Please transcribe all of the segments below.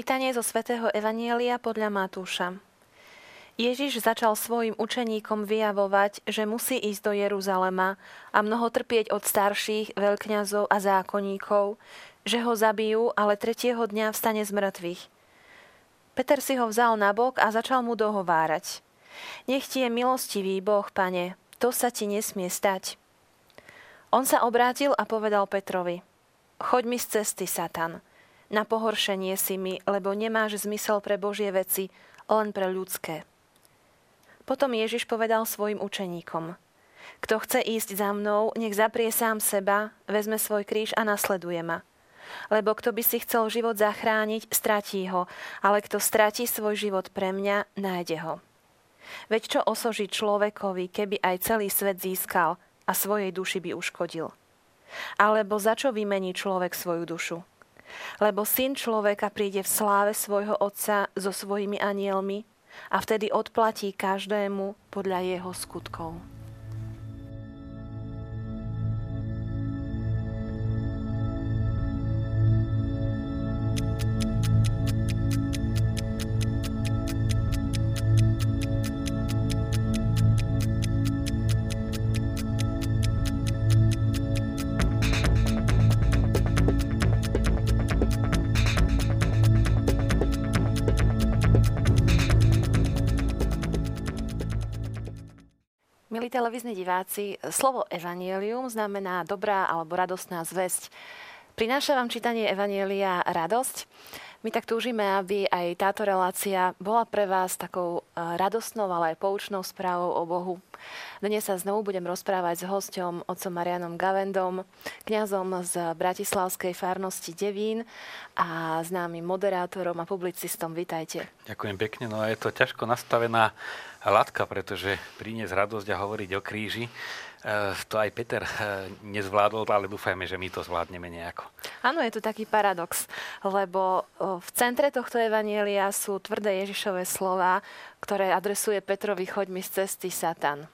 Čítanie zo svätého Evanielia podľa Matúša. Ježiš začal svojim učeníkom vyjavovať, že musí ísť do Jeruzalema a mnoho trpieť od starších, veľkňazov a zákonníkov, že ho zabijú, ale tretieho dňa vstane z mŕtvych. Peter si ho vzal na bok a začal mu dohovárať. Nech ti je milostivý Boh, pane, to sa ti nesmie stať. On sa obrátil a povedal Petrovi, choď mi z cesty, Satan – na pohoršenie si mi, lebo nemáš zmysel pre Božie veci, len pre ľudské. Potom Ježiš povedal svojim učeníkom, kto chce ísť za mnou, nech zaprie sám seba, vezme svoj kríž a nasleduje ma. Lebo kto by si chcel život zachrániť, stratí ho, ale kto stratí svoj život pre mňa, nájde ho. Veď čo osoží človekovi, keby aj celý svet získal a svojej duši by uškodil? Alebo za čo vymení človek svoju dušu? Lebo syn človeka príde v sláve svojho otca so svojimi anielmi a vtedy odplatí každému podľa jeho skutkov. Televízni diváci, slovo evanielium znamená dobrá alebo radostná zväzť. Prináša vám čítanie evanielia radosť. My tak túžime, aby aj táto relácia bola pre vás takou e, radostnou, ale aj poučnou správou o Bohu. Dnes sa znovu budem rozprávať s hosťom, otcom Marianom Gavendom, kňazom z Bratislavskej farnosti Devín a známym moderátorom a publicistom. Vítajte. Ďakujem pekne. No je to ťažko nastavená latka, pretože priniesť radosť a hovoriť o kríži to aj Peter eh, nezvládol, ale dúfajme, že my to zvládneme nejako. Áno, je to taký paradox, lebo v centre tohto evanielia sú tvrdé Ježišové slova, ktoré adresuje Petrovi, choď mi z cesty Satan.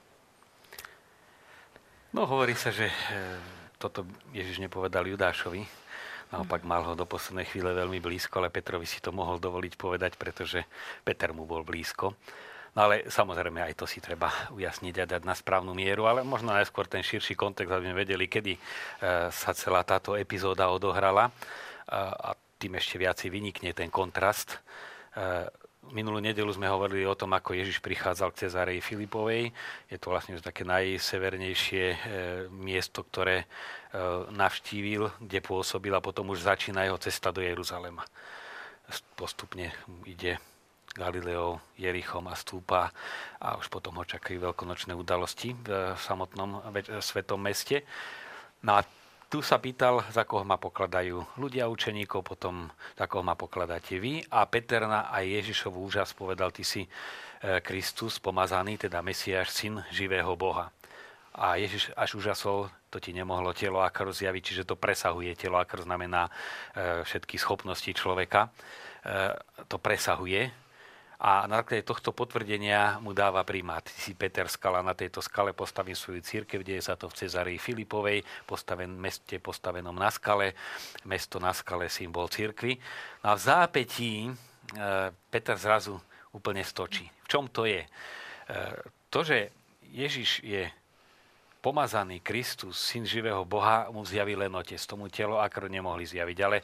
No, hovorí sa, že eh, toto Ježiš nepovedal Judášovi, Naopak mal ho do poslednej chvíle veľmi blízko, ale Petrovi si to mohol dovoliť povedať, pretože Peter mu bol blízko. No ale samozrejme aj to si treba ujasniť a dať na správnu mieru, ale možno najskôr ten širší kontext, aby sme vedeli, kedy e, sa celá táto epizóda odohrala a tým ešte viac vynikne ten kontrast. E, minulú nedelu sme hovorili o tom, ako Ježiš prichádzal k Cezárej Filipovej. Je to vlastne také najsevernejšie e, miesto, ktoré navštívil, kde pôsobil a potom už začína jeho cesta do Jeruzalema. Postupne ide Galileou, Jerichom a stúpa a už potom ho čakajú veľkonočné udalosti v samotnom svetom meste. No a tu sa pýtal, za koho ma pokladajú ľudia učeníkov, potom za koho ma pokladáte vy. A Peter na aj Ježišov úžas povedal, ty si e, Kristus, pomazaný, teda Mesiáš, syn živého Boha. A Ježiš až úžasol, to ti nemohlo telo a krv zjaviť, čiže to presahuje. Telo a krv znamená e, všetky schopnosti človeka. E, to presahuje a na základe tohto potvrdenia mu dáva primát. Si Peter Skala na tejto skale postavím svoju církev, kde sa to v Cezarii Filipovej, postaven, meste postavenom na skale, mesto na skale, symbol církvy. No a v zápetí e, Peter zrazu úplne stočí. V čom to je? E, to, že Ježiš je pomazaný Kristus, syn živého Boha, mu zjaví len otec. Tomu telo a krv nemohli zjaviť. Ale e,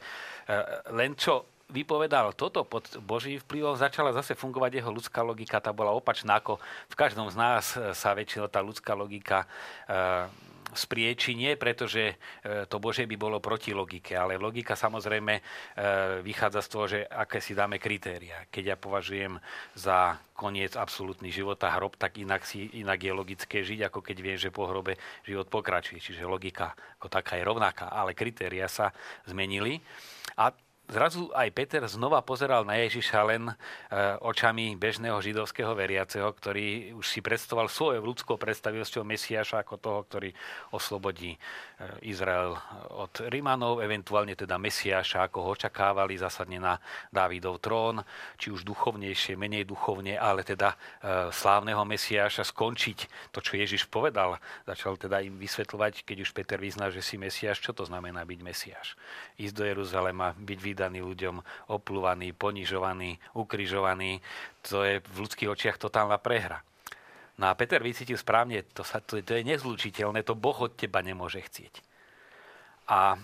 len čo vypovedal toto pod Boží vplyvom, začala zase fungovať jeho ľudská logika, tá bola opačná, ako v každom z nás e, sa väčšinou tá ľudská logika e, sprieči, nie pretože e, to Bože by bolo proti logike, ale logika samozrejme e, vychádza z toho, že aké si dáme kritéria. Keď ja považujem za koniec absolútny život a hrob, tak inak, si, inak je logické žiť, ako keď viem, že po hrobe život pokračuje. Čiže logika ako taká je rovnaká, ale kritéria sa zmenili. A zrazu aj Peter znova pozeral na Ježiša len e, očami bežného židovského veriaceho, ktorý už si predstavoval svojou ľudskou predstavivosťou Mesiaša ako toho, ktorý oslobodí e, Izrael od Rimanov, eventuálne teda Mesiaša, ako ho očakávali, zasadne na Dávidov trón, či už duchovnejšie, menej duchovne, ale teda e, slávneho Mesiaša skončiť to, čo Ježiš povedal. Začal teda im vysvetľovať, keď už Peter vyzná, že si Mesiaš, čo to znamená byť Mesiaš. Ísť do Jeruzalema, byť vydaný ľuďom, oplúvaný, ponižovaný, ukrižovaný. To je v ľudských očiach totálna prehra. No a Peter vycítil správne, to, sa, to, to je nezlučiteľné, to Boh od teba nemôže chcieť. A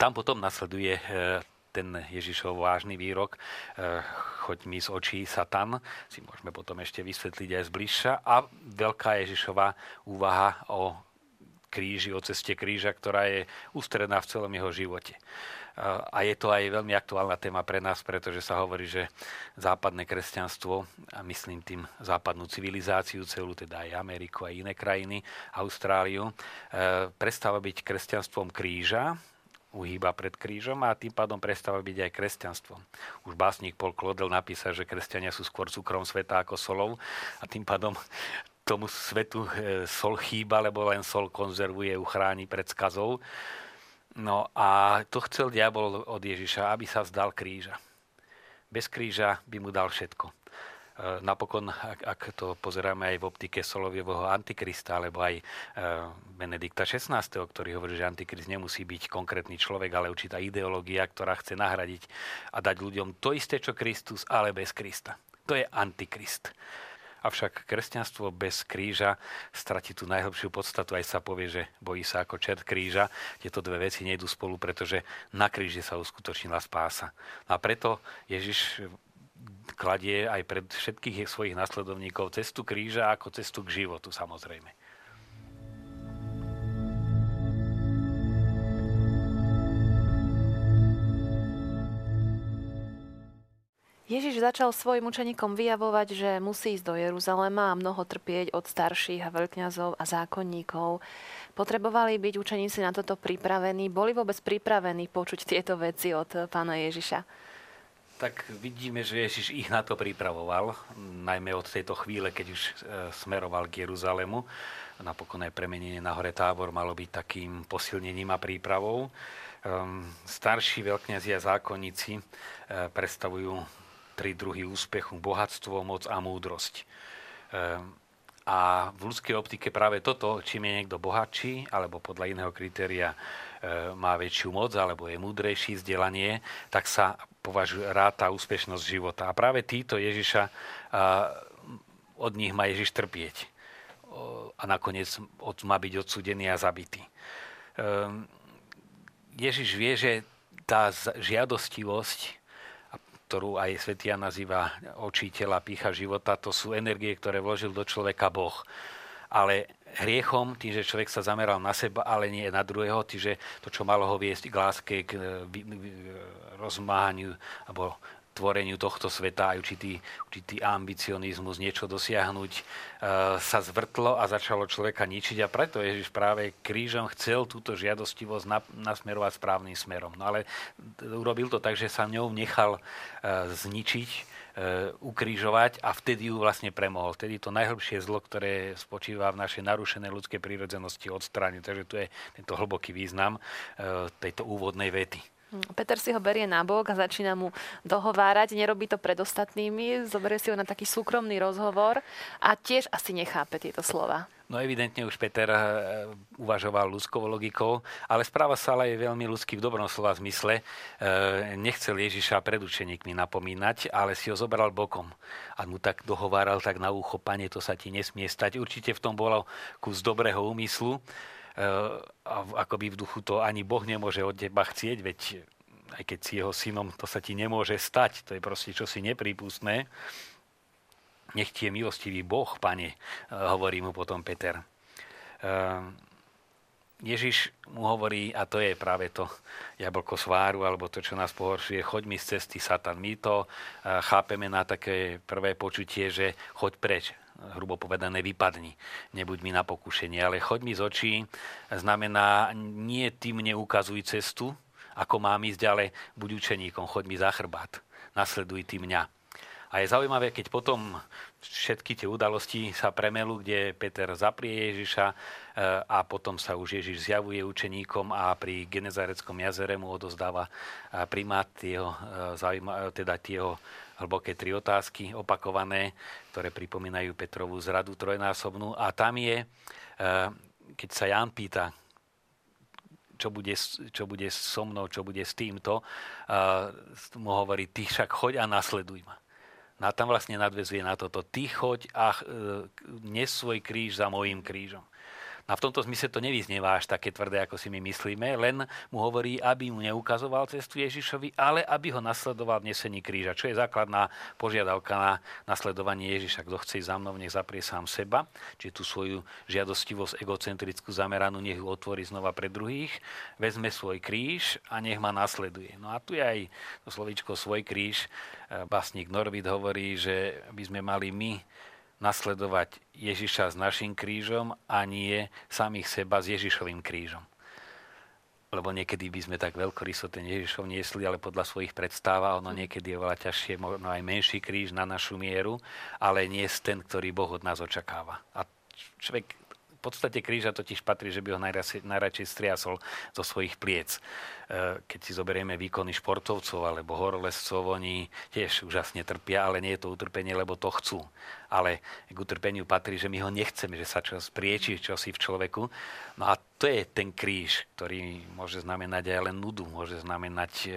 tam potom nasleduje e, ten Ježišov vážny výrok, e, choď mi z očí Satan, si môžeme potom ešte vysvetliť aj zbližša. A veľká Ježišová úvaha o kríži, o ceste kríža, ktorá je ústredná v celom jeho živote. A je to aj veľmi aktuálna téma pre nás, pretože sa hovorí, že západné kresťanstvo, a myslím tým západnú civilizáciu celú, teda aj Ameriku, aj iné krajiny, Austráliu, e, prestáva byť kresťanstvom kríža, uhýba pred krížom a tým pádom prestáva byť aj kresťanstvom. Už básnik Paul Claudel napísal, že kresťania sú skôr cukrom sveta ako solou a tým pádom tomu svetu e, sol chýba, lebo len sol konzervuje, uchráni pred skazou. No a to chcel diabol od Ježiša, aby sa vzdal kríža. Bez kríža by mu dal všetko. E, napokon, ak, ak to pozeráme aj v optike Solovievho Antikrista, alebo aj e, Benedikta XVI, ktorý hovorí, že Antikrist nemusí byť konkrétny človek, ale určitá ideológia, ktorá chce nahradiť a dať ľuďom to isté, čo Kristus, ale bez Krista. To je Antikrist. Avšak kresťanstvo bez kríža stratí tú najhlbšiu podstatu. Aj sa povie, že bojí sa ako čert kríža. Tieto dve veci nejdú spolu, pretože na kríži sa uskutočnila spása. A preto Ježiš kladie aj pred všetkých svojich nasledovníkov cestu kríža ako cestu k životu samozrejme. Ježiš začal svojim učeníkom vyjavovať, že musí ísť do Jeruzalema a mnoho trpieť od starších a veľkňazov a zákonníkov. Potrebovali byť učeníci na toto pripravení? Boli vôbec pripravení počuť tieto veci od pána Ježiša? Tak vidíme, že Ježiš ich na to pripravoval, najmä od tejto chvíle, keď už e, smeroval k Jeruzalému. Napokon aj premenenie na hore tábor malo byť takým posilnením a prípravou. Ehm, starší veľkňazi a zákonníci e, predstavujú tri druhy úspechu, bohatstvo, moc a múdrosť. Ehm, a v ľudskej optike práve toto, čím je niekto bohatší, alebo podľa iného kritéria ehm, má väčšiu moc, alebo je múdrejší vzdelanie, tak sa považuje ráta úspešnosť života. A práve títo Ježiša, od nich má Ježiš trpieť. A nakoniec má byť odsudený a zabitý. Ehm, Ježiš vie, že tá žiadostivosť ktorú aj Svetia nazýva očí tela, pícha života, to sú energie, ktoré vložil do človeka Boh. Ale hriechom, tým, že človek sa zameral na seba, ale nie na druhého, tým, že to, čo malo ho viesť k láske, k rozmáhaniu alebo tvoreniu tohto sveta aj určitý, určitý ambicionizmus, niečo dosiahnuť, e, sa zvrtlo a začalo človeka ničiť a preto Ježiš práve krížom chcel túto žiadostivosť nasmerovať správnym smerom. No ale urobil to tak, že sa ňou nechal e, zničiť, e, ukrižovať a vtedy ju vlastne premohol. Vtedy to najhlbšie zlo, ktoré spočíva v našej narušenej ľudskej prírodzenosti odstrániť. Takže tu je tento hlboký význam tejto úvodnej vety. Peter si ho berie na bok a začína mu dohovárať. Nerobí to pred ostatnými, zoberie si ho na taký súkromný rozhovor a tiež asi nechápe tieto slova. No evidentne už Peter eh, uvažoval ľudskou logikou, ale správa sa ale je veľmi ľudský v dobrom slova zmysle. Eh, nechcel Ježiša pred učeníkmi napomínať, ale si ho zobral bokom. A mu tak dohováral tak na ucho, pane, to sa ti nesmie stať. Určite v tom bolo kus dobrého úmyslu, akoby v duchu to ani Boh nemôže od teba chcieť, veď aj keď si jeho synom, to sa ti nemôže stať, to je proste čosi neprípustné. Nech ti je milostivý Boh, pane, hovorí mu potom Peter. Ehm, Ježiš mu hovorí, a to je práve to jablko sváru, alebo to, čo nás pohoršuje, choď mi z cesty Satan. My to chápeme na také prvé počutie, že choď preč, hrubo povedané, vypadni. Nebuď mi na pokušenie, ale choď mi z očí znamená nie ty mne ukazuj cestu, ako mám ísť, ale buď učeníkom, choď mi za chrbát. Nasleduj ty mňa. A je zaujímavé, keď potom všetky tie udalosti sa premelú, kde Peter zaprie Ježiša e, a potom sa už Ježiš zjavuje učeníkom a pri Genezareckom jazere mu odozdáva e, primát tieho, e, teda tieho hlboké tri otázky opakované, ktoré pripomínajú Petrovú zradu trojnásobnú. A tam je, eh, keď sa Jan pýta, čo bude, čo bude so mnou, čo bude s týmto, mu hovorí, ty však choď a nasleduj ma. A tam vlastne nadvezuje na toto, ty choď a e, nes svoj kríž za mojím krížom. A v tomto zmysle to nevyznieva až také tvrdé, ako si my myslíme, len mu hovorí, aby mu neukazoval cestu Ježišovi, ale aby ho nasledoval v nesení kríža, čo je základná požiadavka na nasledovanie Ježiša. Kto chce za mnou, nech zaprie sám seba, či tú svoju žiadostivosť egocentrickú zameranú, nech ju otvorí znova pre druhých, vezme svoj kríž a nech ma nasleduje. No a tu je aj to slovičko svoj kríž. E, básnik Norvid hovorí, že by sme mali my nasledovať Ježiša s našim krížom a nie samých seba s Ježišovým krížom. Lebo niekedy by sme tak veľkoryso ten Ježišov niesli, ale podľa svojich predstáv a ono niekedy je veľa ťažšie, možno aj menší kríž na našu mieru, ale nie ten, ktorý Boh od nás očakáva. A človek podstate kríža totiž patrí, že by ho najradšej, striasol zo svojich pliec. E, keď si zoberieme výkony športovcov alebo horolescov, oni tiež úžasne trpia, ale nie je to utrpenie, lebo to chcú. Ale k utrpeniu patrí, že my ho nechceme, že sa čo sprieči čosi v človeku. No a to je ten kríž, ktorý môže znamenať aj len nudu, môže znamenať e,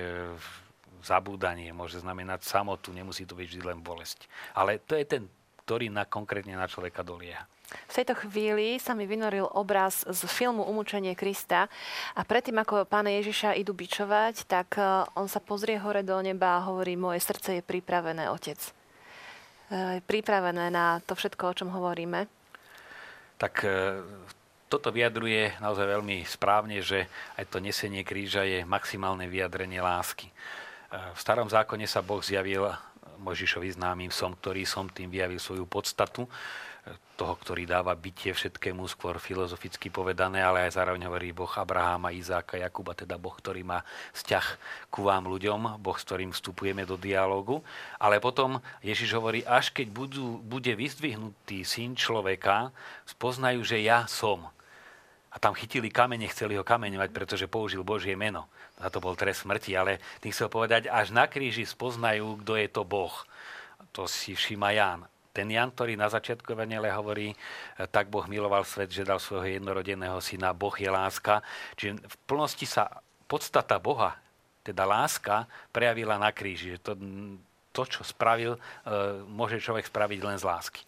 zabúdanie, môže znamenať samotu, nemusí to byť vždy len bolesť. Ale to je ten, ktorý na, konkrétne na človeka dolieha. V tejto chvíli sa mi vynoril obraz z filmu Umúčenie Krista a predtým, ako pána Ježiša idú bičovať, tak e, on sa pozrie hore do neba a hovorí, moje srdce je pripravené, otec. E, je pripravené na to všetko, o čom hovoríme. Tak e, toto vyjadruje naozaj veľmi správne, že aj to nesenie kríža je maximálne vyjadrenie lásky. V starom zákone sa Boh zjavil Možišovi známym som, ktorý som tým vyjavil svoju podstatu toho, ktorý dáva bytie všetkému, skôr filozoficky povedané, ale aj zároveň hovorí Boh Abraháma, Izáka, Jakuba, teda Boh, ktorý má vzťah ku vám ľuďom, Boh, s ktorým vstupujeme do dialógu. Ale potom Ježiš hovorí, až keď budú, bude vyzdvihnutý syn človeka, spoznajú, že ja som. A tam chytili kamene, chceli ho kameňovať, pretože použil Božie meno. Za to bol trest smrti, ale tým chcel povedať, až na kríži spoznajú, kto je to Boh. To si všíma Ján ten Jan, ktorý na začiatku Evangelia hovorí, tak Boh miloval svet, že dal svojho jednorodeného syna, Boh je láska. Čiže v plnosti sa podstata Boha, teda láska, prejavila na kríži. To, to, čo spravil, e, môže človek spraviť len z lásky.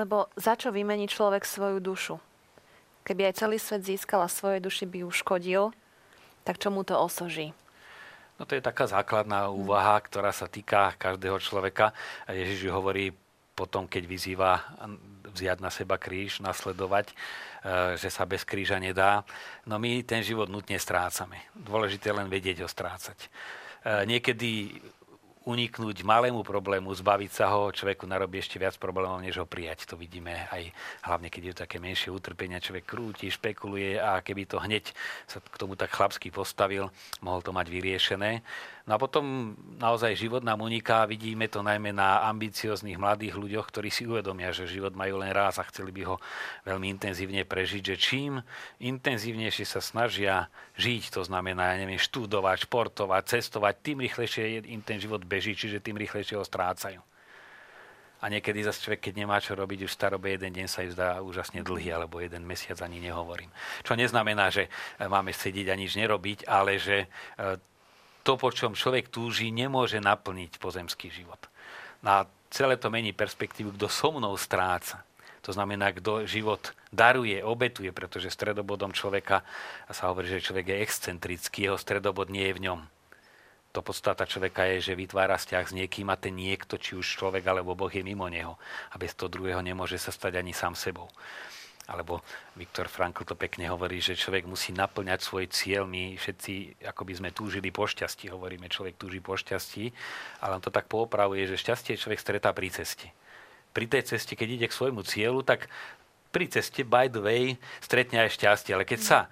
Lebo za čo vymení človek svoju dušu? Keby aj celý svet získal a svoje duši by uškodil, tak čo mu to osoží? No to je taká základná úvaha, ktorá sa týka každého človeka. Ježiš hovorí potom, keď vyzýva vziať na seba kríž, nasledovať, e, že sa bez kríža nedá. No my ten život nutne strácame. Dôležité len vedieť ho strácať. E, niekedy uniknúť malému problému, zbaviť sa ho, človeku narobí ešte viac problémov, než ho prijať. To vidíme aj hlavne, keď je také menšie utrpenia, človek krúti, špekuluje a keby to hneď sa k tomu tak chlapsky postavil, mohol to mať vyriešené. No a potom naozaj život nám uniká, vidíme to najmä na ambicioznych mladých ľuďoch, ktorí si uvedomia, že život majú len raz a chceli by ho veľmi intenzívne prežiť, že čím intenzívnejšie sa snažia žiť, to znamená, ja neviem, študovať, športovať, cestovať, tým rýchlejšie im ten život beží, čiže tým rýchlejšie ho strácajú. A niekedy zase človek, keď nemá čo robiť, už starobe jeden deň sa ju zdá úžasne dlhý, alebo jeden mesiac ani nehovorím. Čo neznamená, že máme sedieť a nič nerobiť, ale že e, to, po čom človek túži, nemôže naplniť pozemský život. No a celé to mení perspektívu, kto so mnou stráca. To znamená, kto život daruje, obetuje, pretože stredobodom človeka, a sa hovorí, že človek je excentrický, jeho stredobod nie je v ňom. To podstata človeka je, že vytvára vzťah s niekým a ten niekto, či už človek alebo Boh je mimo neho. A bez toho druhého nemôže sa stať ani sám sebou. Alebo Viktor Frankl to pekne hovorí, že človek musí naplňať svoj cieľ. My všetci ako by sme túžili po šťastí. Hovoríme, človek túži po šťastí, ale on to tak poopravuje, že šťastie človek stretá pri ceste. Pri tej ceste, keď ide k svojmu cieľu, tak pri ceste, by the way, stretne aj šťastie. Ale keď sa e,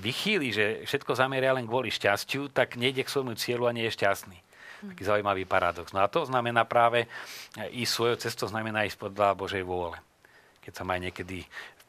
vychýli, že všetko zameria len kvôli šťastiu, tak nejde k svojmu cieľu a nie je šťastný. Taký zaujímavý paradox. No a to znamená práve, ísť svojou cestou znamená ísť podľa Božej vôle. Keď sa aj niekedy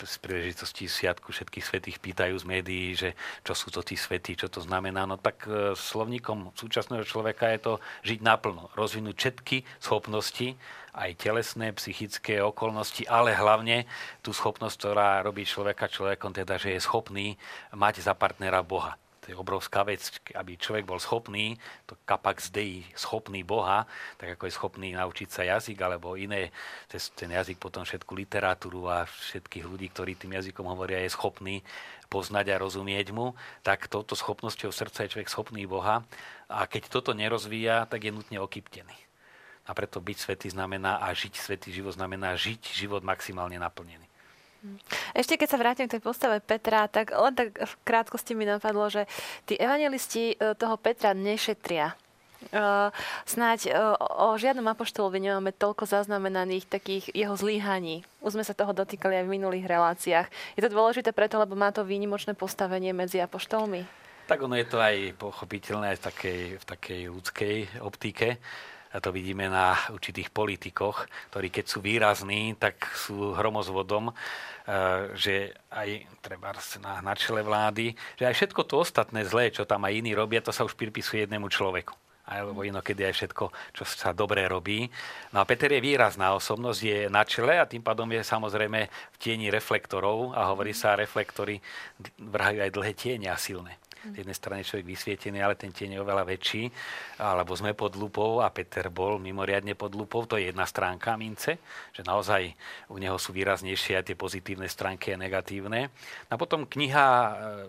z príležitosti sviatku všetkých svetých pýtajú z médií, že čo sú to tí svetí, čo to znamená. No tak e, slovníkom súčasného človeka je to žiť naplno, rozvinúť všetky schopnosti, aj telesné, psychické okolnosti, ale hlavne tú schopnosť, ktorá robí človeka človekom, teda, že je schopný mať za partnera Boha. To je obrovská vec, aby človek bol schopný, to kapax dei, schopný Boha, tak ako je schopný naučiť sa jazyk alebo iné, cez ten jazyk potom všetku literatúru a všetkých ľudí, ktorí tým jazykom hovoria, je schopný poznať a rozumieť mu, tak touto schopnosťou srdca je človek schopný Boha a keď toto nerozvíja, tak je nutne okyptený. A preto byť svetý znamená a žiť svetý život znamená žiť život maximálne naplnený. Ešte keď sa vrátim k tej postave Petra, tak len tak v krátkosti mi napadlo, že tí evangelisti e, toho Petra nešetria. Uh, snáď uh, o žiadnom apoštolovi nemáme toľko zaznamenaných takých jeho zlíhaní. Už sme sa toho dotýkali aj v minulých reláciách. Je to dôležité preto, lebo má to výnimočné postavenie medzi apoštolmi? Tak ono je to aj pochopiteľné aj v takej, v takej ľudskej optike to vidíme na určitých politikoch, ktorí keď sú výrazní, tak sú hromozvodom, e, že aj treba na, na čele vlády, že aj všetko to ostatné zlé, čo tam aj iní robia, to sa už pripisuje jednému človeku. Alebo inokedy aj všetko, čo sa dobre robí. No a Peter je výrazná osobnosť, je na čele a tým pádom je samozrejme v tieni reflektorov a hovorí sa, reflektory vrhajú aj dlhé tiene a silné z jednej strany človek vysvietený, ale ten tieň je oveľa väčší, alebo sme pod lupou a Peter bol mimoriadne pod lupou, to je jedna stránka mince, že naozaj u neho sú výraznejšie aj tie pozitívne stránky a negatívne. A potom kniha,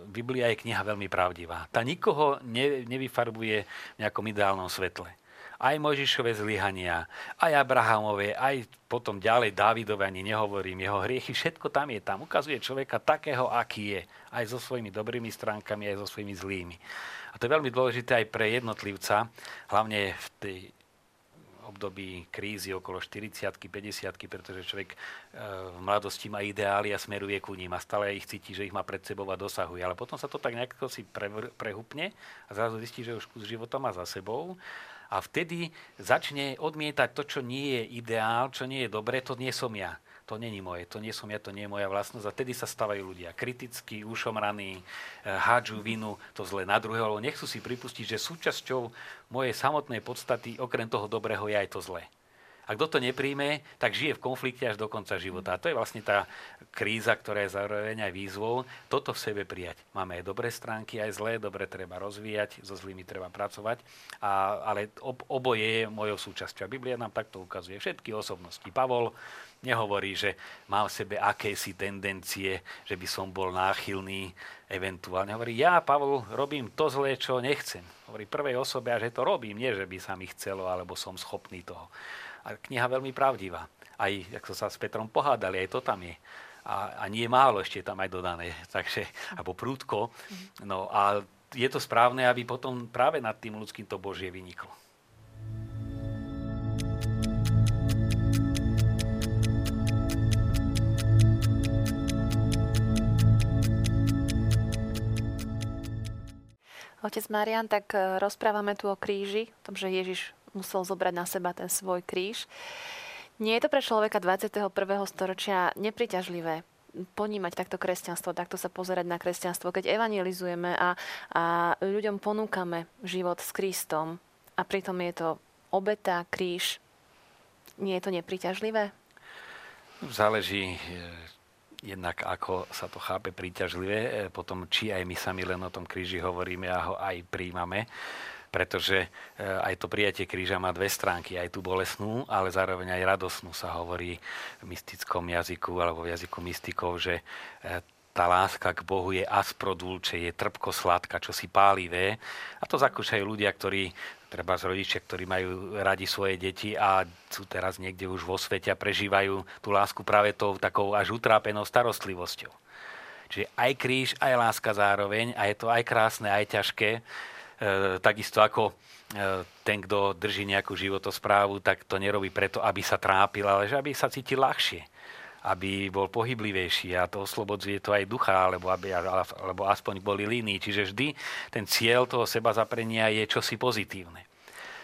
Biblia je kniha veľmi pravdivá. Tá nikoho ne, nevyfarbuje v nejakom ideálnom svetle aj Mojžišové zlyhania, aj Abrahamové, aj potom ďalej Dávidové, ani nehovorím, jeho hriechy, všetko tam je. Tam ukazuje človeka takého, aký je. Aj so svojimi dobrými stránkami, aj so svojimi zlými. A to je veľmi dôležité aj pre jednotlivca, hlavne v tej období krízy okolo 40 50 pretože človek e, v mladosti má ideály a smeruje ku ním a stále ich cíti, že ich má pred sebou a dosahuje. Ale potom sa to tak nejako si prehupne a zrazu zistí, že už kus života má za sebou a vtedy začne odmietať to, čo nie je ideál, čo nie je dobré, to nie som ja. To není moje, to nie som ja, to nie je moja vlastnosť. A vtedy sa stávajú ľudia kritickí, ušomraní, eh, hádžu vinu to zle na druhého, lebo nechcú si pripustiť, že súčasťou mojej samotnej podstaty, okrem toho dobrého, je aj to zlé. A kto to nepríjme, tak žije v konflikte až do konca života. A to je vlastne tá kríza, ktorá je zároveň aj výzvou. Toto v sebe prijať. Máme aj dobré stránky, aj zlé, dobre treba rozvíjať, so zlými treba pracovať, a, ale ob, oboje je mojou súčasťou. Biblia nám takto ukazuje všetky osobnosti. Pavol nehovorí, že mám v sebe akési tendencie, že by som bol náchylný eventuálne. Hovorí, ja, Pavol, robím to zlé, čo nechcem. Hovorí prvej osobe, a že to robím, nie, že by sa mi chcelo, alebo som schopný toho. A kniha veľmi pravdivá. Aj, ako sa s Petrom pohádali, aj to tam je. A, a nie málo ešte tam aj dodané, takže, alebo prúdko. No a je to správne, aby potom práve nad tým ľudským to Božie vyniklo. Otec Marian, tak eh, rozprávame tu o kríži, o tom, že Ježiš musel zobrať na seba ten svoj kríž. Nie je to pre človeka 21. storočia nepriťažlivé ponímať takto kresťanstvo, takto sa pozerať na kresťanstvo, keď evangelizujeme a, a ľuďom ponúkame život s Kristom a pritom je to obeta, kríž. Nie je to nepriťažlivé? Záleží eh, jednak ako sa to chápe príťažlivé, eh, potom či aj my sami len o tom kríži hovoríme a ho aj príjmame pretože e, aj to prijatie kríža má dve stránky, aj tú bolesnú, ale zároveň aj radosnú sa hovorí v mystickom jazyku alebo v jazyku mystikov, že e, tá láska k Bohu je asprodulče, je trpko sladká, čo si pálivé. A to zakúšajú ľudia, ktorí, treba z rodičia, ktorí majú radi svoje deti a sú teraz niekde už vo svete a prežívajú tú lásku práve tou takou až utrápenou starostlivosťou. Čiže aj kríž, aj láska zároveň a je to aj krásne, aj ťažké, takisto ako e, ten, kto drží nejakú životosprávu, tak to nerobí preto, aby sa trápil, ale že aby sa cítil ľahšie aby bol pohyblivejší a to oslobodzuje to aj ducha, alebo, aby, alebo aspoň boli líní. Čiže vždy ten cieľ toho seba zaprenia je čosi pozitívne.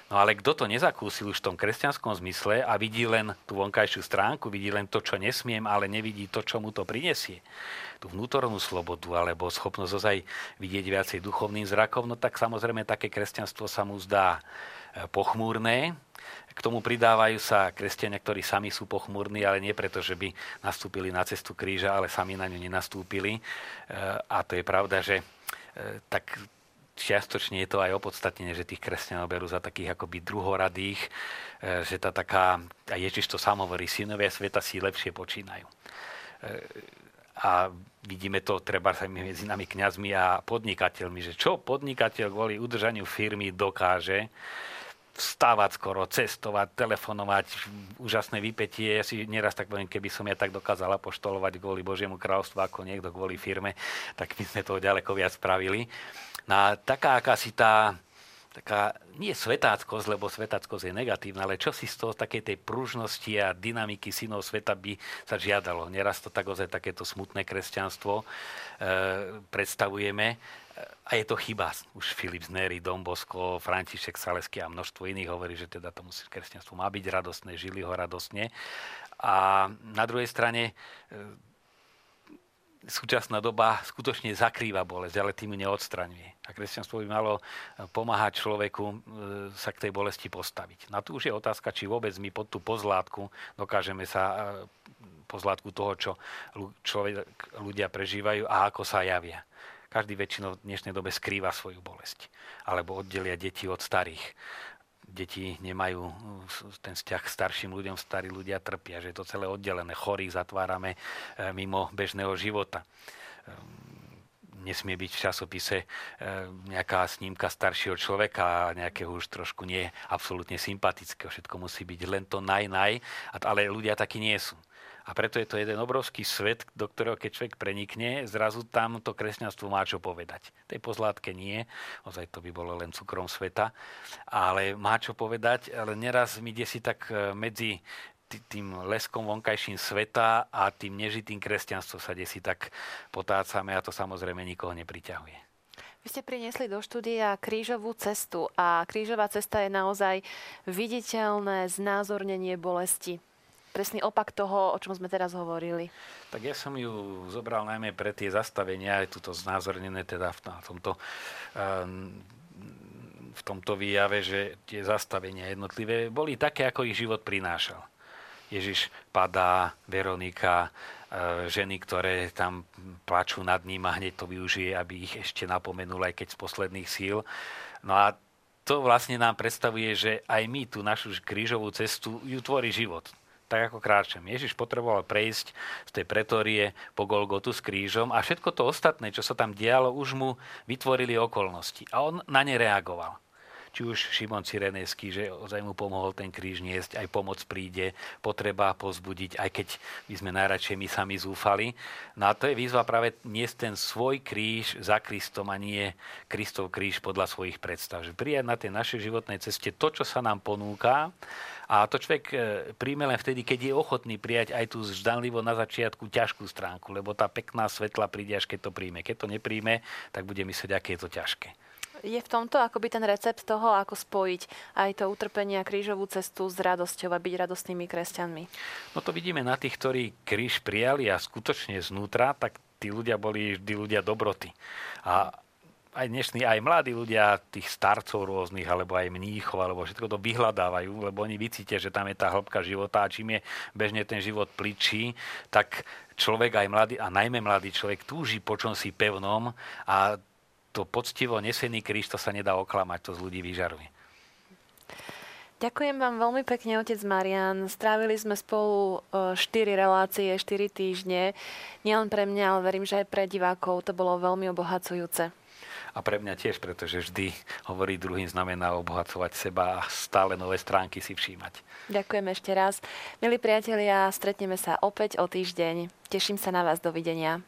No ale kto to nezakúsil už v tom kresťanskom zmysle a vidí len tú vonkajšiu stránku, vidí len to, čo nesmiem, ale nevidí to, čo mu to prinesie, tú vnútornú slobodu alebo schopnosť ozaj vidieť viacej duchovným zrakom, no tak samozrejme také kresťanstvo sa mu zdá e, pochmúrne, k tomu pridávajú sa kresťania, ktorí sami sú pochmúrni, ale nie preto, že by nastúpili na cestu kríža, ale sami na ňu nenastúpili. E, a to je pravda, že e, tak čiastočne je to aj opodstatnené, že tých kresťanov berú za takých akoby druhoradých, e, že tá taká, a Ježiš to sám hovorí, synovia sveta si lepšie počínajú. A vidíme to treba sa medzi nami kňazmi a podnikateľmi, že čo podnikateľ kvôli udržaniu firmy dokáže, vstávať skoro, cestovať, telefonovať, úžasné vypetie. Ja si neraz tak poviem, keby som ja tak dokázala poštolovať kvôli Božiemu kráľovstvu ako niekto kvôli firme, tak my sme toho ďaleko viac spravili. No a taká akási tá, taká, nie svetáckosť, lebo svetáckosť je negatívna, ale čo si z toho takej tej pružnosti a dynamiky synov sveta by sa žiadalo. Neraz to tak ozaj takéto smutné kresťanstvo e, predstavujeme a je to chyba. Už Filip z Nery, Dom Bosko, František Salesky a množstvo iných hovorí, že teda to musí kresťanstvo má byť radostné, žili ho radostne. A na druhej strane e, súčasná doba skutočne zakrýva bolesť, ale tým ju neodstraňuje. A kresťanstvo by malo e, pomáhať človeku e, sa k tej bolesti postaviť. Na tu už je otázka, či vôbec my pod tú pozlátku dokážeme sa pozlátku toho, čo človek, ľudia prežívajú a ako sa javia. Každý väčšinou v dnešnej dobe skrýva svoju bolesť. Alebo oddelia deti od starých. Deti nemajú ten vzťah k starším ľuďom, starí ľudia trpia, že je to celé oddelené. Chorých zatvárame e, mimo bežného života ehm, nesmie byť v časopise e, nejaká snímka staršieho človeka nejakého už trošku nie absolútne sympatického. Všetko musí byť len to naj-naj, ale ľudia takí nie sú. A preto je to jeden obrovský svet, do ktorého keď človek prenikne, zrazu tam to kresťanstvo má čo povedať. Tej pozlátke nie, ozaj to by bolo len cukrom sveta, ale má čo povedať, ale neraz mi si tak e, medzi tým leskom vonkajším sveta a tým nežitým kresťanstvom sa si tak potácame a to samozrejme nikoho nepriťahuje. Vy ste priniesli do štúdia krížovú cestu a krížová cesta je naozaj viditeľné znázornenie bolesti presný opak toho, o čom sme teraz hovorili. Tak ja som ju zobral najmä pre tie zastavenia, aj tuto znázornené teda v tomto, ehm, v tomto výjave, že tie zastavenia jednotlivé boli také, ako ich život prinášal. Ježiš padá, Veronika, e, ženy, ktoré tam plačú nad ním a hneď to využije, aby ich ešte napomenul, aj keď z posledných síl. No a to vlastne nám predstavuje, že aj my tú našu krížovú cestu ju tvorí život tak ako kráčam. Ježiš potreboval prejsť z tej pretórie po Golgotu s krížom a všetko to ostatné, čo sa tam dialo, už mu vytvorili okolnosti. A on na ne reagoval. Či už Šimon Cyrenejský, že ozaj mu pomohol ten kríž niesť, aj pomoc príde, potreba pozbudiť, aj keď by sme najradšej my sami zúfali. No a to je výzva práve niesť ten svoj kríž za Kristom a nie Kristov kríž podľa svojich predstav. Že prijať na tej našej životnej ceste to, čo sa nám ponúka a to človek e, príjme len vtedy, keď je ochotný prijať aj tú zdanlivo na začiatku ťažkú stránku, lebo tá pekná svetla príde až keď to príjme. Keď to nepríjme, tak bude myslieť, aké je to ťažké. Je v tomto akoby ten recept toho, ako spojiť aj to utrpenie a krížovú cestu s radosťou a byť radostnými kresťanmi? No to vidíme na tých, ktorí kríž prijali a skutočne znútra, tak tí ľudia boli vždy ľudia dobroty. A aj dnešní, aj mladí ľudia, tých starcov rôznych, alebo aj mníchov, alebo všetko to vyhľadávajú, lebo oni vycítia, že tam je tá hĺbka života a čím je bežne ten život pličí, tak človek aj mladý, a najmä mladý človek túži po čom si pevnom a to poctivo nesený kríž, to sa nedá oklamať, to z ľudí vyžaruje. Ďakujem vám veľmi pekne, otec Marian. Strávili sme spolu 4 e, relácie, 4 týždne. Nielen pre mňa, ale verím, že aj pre divákov to bolo veľmi obohacujúce a pre mňa tiež, pretože vždy hovorí druhým znamená obohacovať seba a stále nové stránky si všímať. Ďakujem ešte raz. Milí priatelia, stretneme sa opäť o týždeň. Teším sa na vás. Dovidenia.